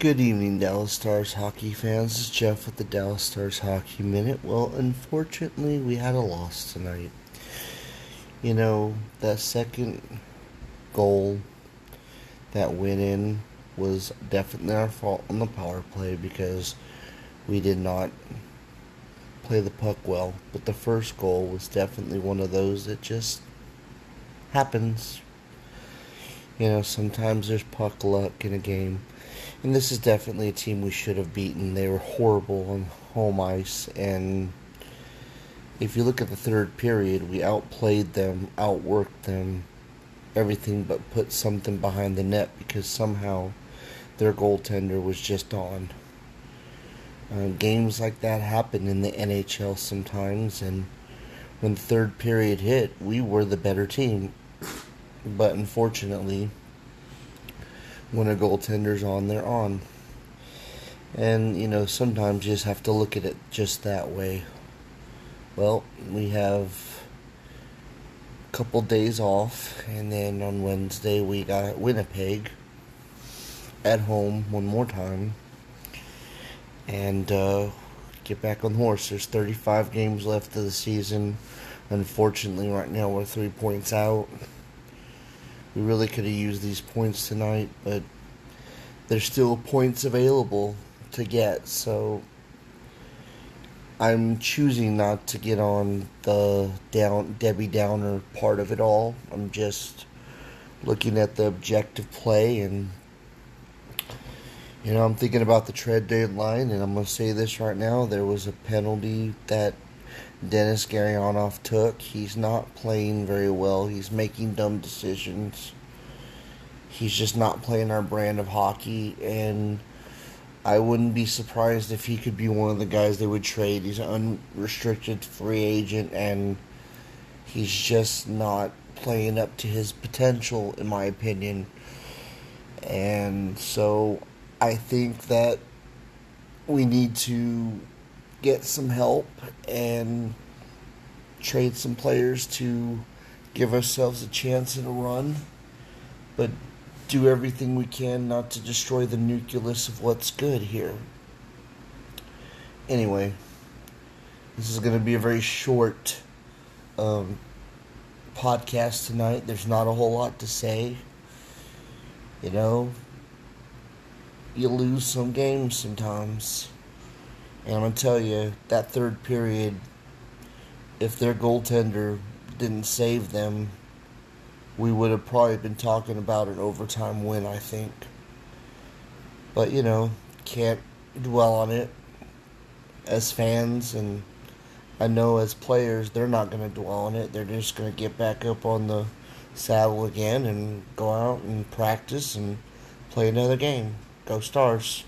Good evening, Dallas Stars hockey fans. This is Jeff with the Dallas Stars Hockey Minute. Well, unfortunately, we had a loss tonight. You know, that second goal that went in was definitely our fault on the power play because we did not play the puck well. But the first goal was definitely one of those that just happens. You know, sometimes there's puck luck in a game and this is definitely a team we should have beaten. They were horrible on home ice, and if you look at the third period, we outplayed them, outworked them, everything but put something behind the net because somehow their goaltender was just on. Uh, games like that happen in the NHL sometimes, and when the third period hit, we were the better team. But unfortunately, when a goaltender's on, they're on. And, you know, sometimes you just have to look at it just that way. Well, we have a couple days off, and then on Wednesday we got Winnipeg at home one more time. And uh, get back on the horse. There's 35 games left of the season. Unfortunately, right now we're three points out. We really could have used these points tonight, but there's still points available to get, so I'm choosing not to get on the down Debbie Downer part of it all. I'm just looking at the objective play and you know, I'm thinking about the trade deadline and I'm going to say this right now, there was a penalty that Denis Gurianov took. He's not playing very well. He's making dumb decisions. He's just not playing our brand of hockey, and I wouldn't be surprised if he could be one of the guys they would trade. He's an unrestricted free agent, and he's just not playing up to his potential, in my opinion. And so I think that we need to get some help and trade some players to give ourselves a chance in a run, but do everything we can not to destroy the nucleus of what's good here. Anyway, this is going to be a very short um, podcast tonight. There's not a whole lot to say. You know, you lose some games sometimes. And I'm going to tell you, that third period, if their goaltender didn't save them, we would have probably been talking about an overtime win, I think. But, you know, can't dwell on it as fans, and I know as players, they're not going to dwell on it. They're just going to get back up on the saddle again and go out and practice and play another game. Go Stars.